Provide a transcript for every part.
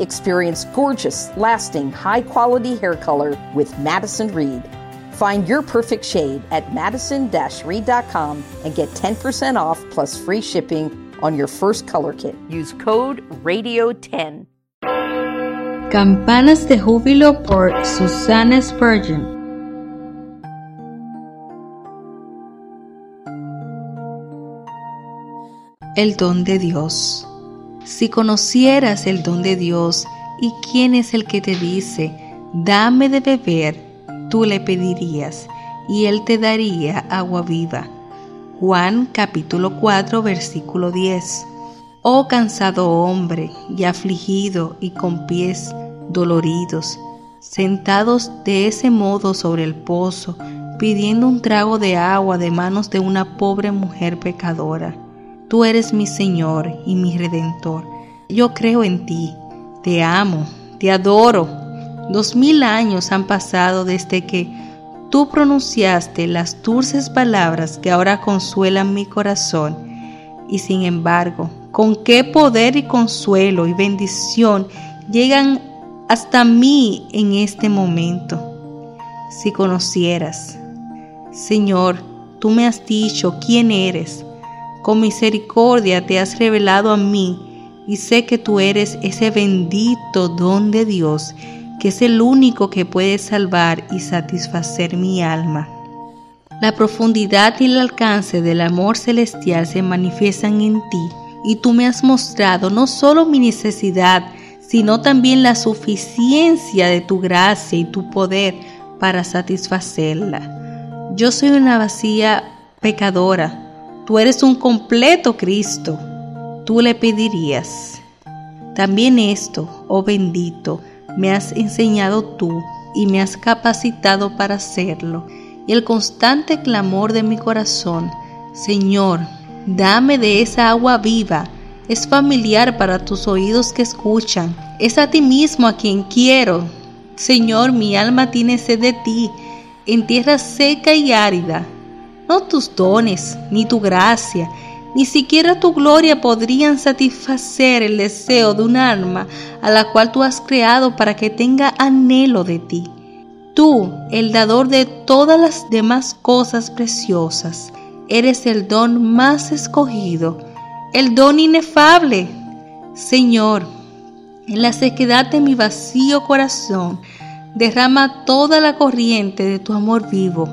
Experience gorgeous, lasting, high quality hair color with Madison Reed. Find your perfect shade at madison reed.com and get 10% off plus free shipping on your first color kit. Use code RADIO10. Campanas de Júbilo por Susana Spurgeon. El don de Dios. Si conocieras el don de Dios y quién es el que te dice, dame de beber, tú le pedirías y él te daría agua viva. Juan capítulo 4 versículo 10. Oh cansado hombre y afligido y con pies doloridos, sentados de ese modo sobre el pozo, pidiendo un trago de agua de manos de una pobre mujer pecadora. Tú eres mi Señor y mi Redentor. Yo creo en ti, te amo, te adoro. Dos mil años han pasado desde que tú pronunciaste las dulces palabras que ahora consuelan mi corazón. Y sin embargo, con qué poder y consuelo y bendición llegan hasta mí en este momento. Si conocieras, Señor, tú me has dicho quién eres con misericordia te has revelado a mí y sé que tú eres ese bendito don de Dios, que es el único que puede salvar y satisfacer mi alma. La profundidad y el alcance del amor celestial se manifiestan en ti y tú me has mostrado no solo mi necesidad, sino también la suficiencia de tu gracia y tu poder para satisfacerla. Yo soy una vacía pecadora, Tú eres un completo Cristo. Tú le pedirías. También esto, oh bendito, me has enseñado tú y me has capacitado para hacerlo. Y el constante clamor de mi corazón, Señor, dame de esa agua viva, es familiar para tus oídos que escuchan. Es a ti mismo a quien quiero. Señor, mi alma tiene sed de ti, en tierra seca y árida no tus dones, ni tu gracia, ni siquiera tu gloria podrían satisfacer el deseo de un alma a la cual tú has creado para que tenga anhelo de ti. Tú, el dador de todas las demás cosas preciosas, eres el don más escogido, el don inefable. Señor, en la sequedad de mi vacío corazón, derrama toda la corriente de tu amor vivo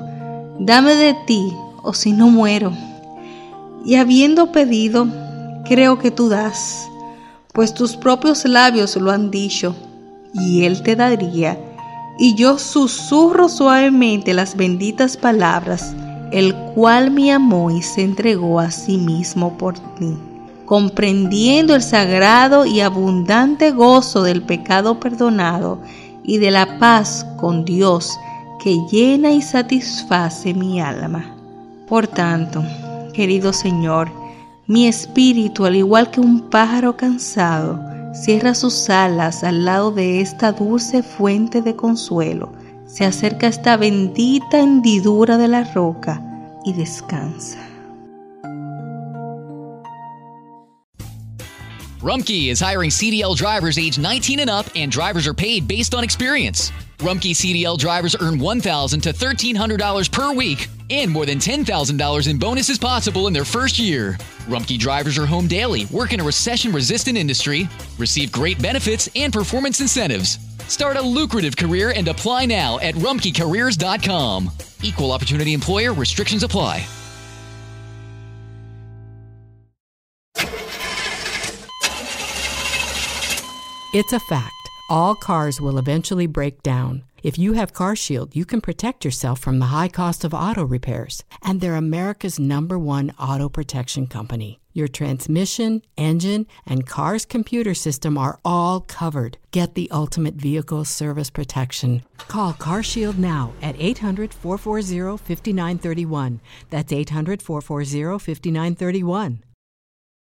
dame de ti, o si no muero. Y habiendo pedido, creo que tú das, pues tus propios labios lo han dicho, y Él te daría. Y yo susurro suavemente las benditas palabras, el cual me amó y se entregó a sí mismo por mí, comprendiendo el sagrado y abundante gozo del pecado perdonado y de la paz con Dios, que llena y satisface mi alma. Por tanto, querido Señor, mi espíritu, al igual que un pájaro cansado, cierra sus alas al lado de esta dulce fuente de consuelo, se acerca a esta bendita hendidura de la roca y descansa. Rumkey is hiring CDL drivers age 19 and up, and drivers are paid based on experience. Rumkey CDL drivers earn $1,000 to $1,300 per week and more than $10,000 in bonuses possible in their first year. Rumkey drivers are home daily, work in a recession resistant industry, receive great benefits and performance incentives. Start a lucrative career and apply now at rumkeycareers.com. Equal opportunity employer restrictions apply. It's a fact. All cars will eventually break down. If you have CarShield, you can protect yourself from the high cost of auto repairs. And they're America's number one auto protection company. Your transmission, engine, and car's computer system are all covered. Get the ultimate vehicle service protection. Call CarShield now at 800 440 5931. That's 800 440 5931.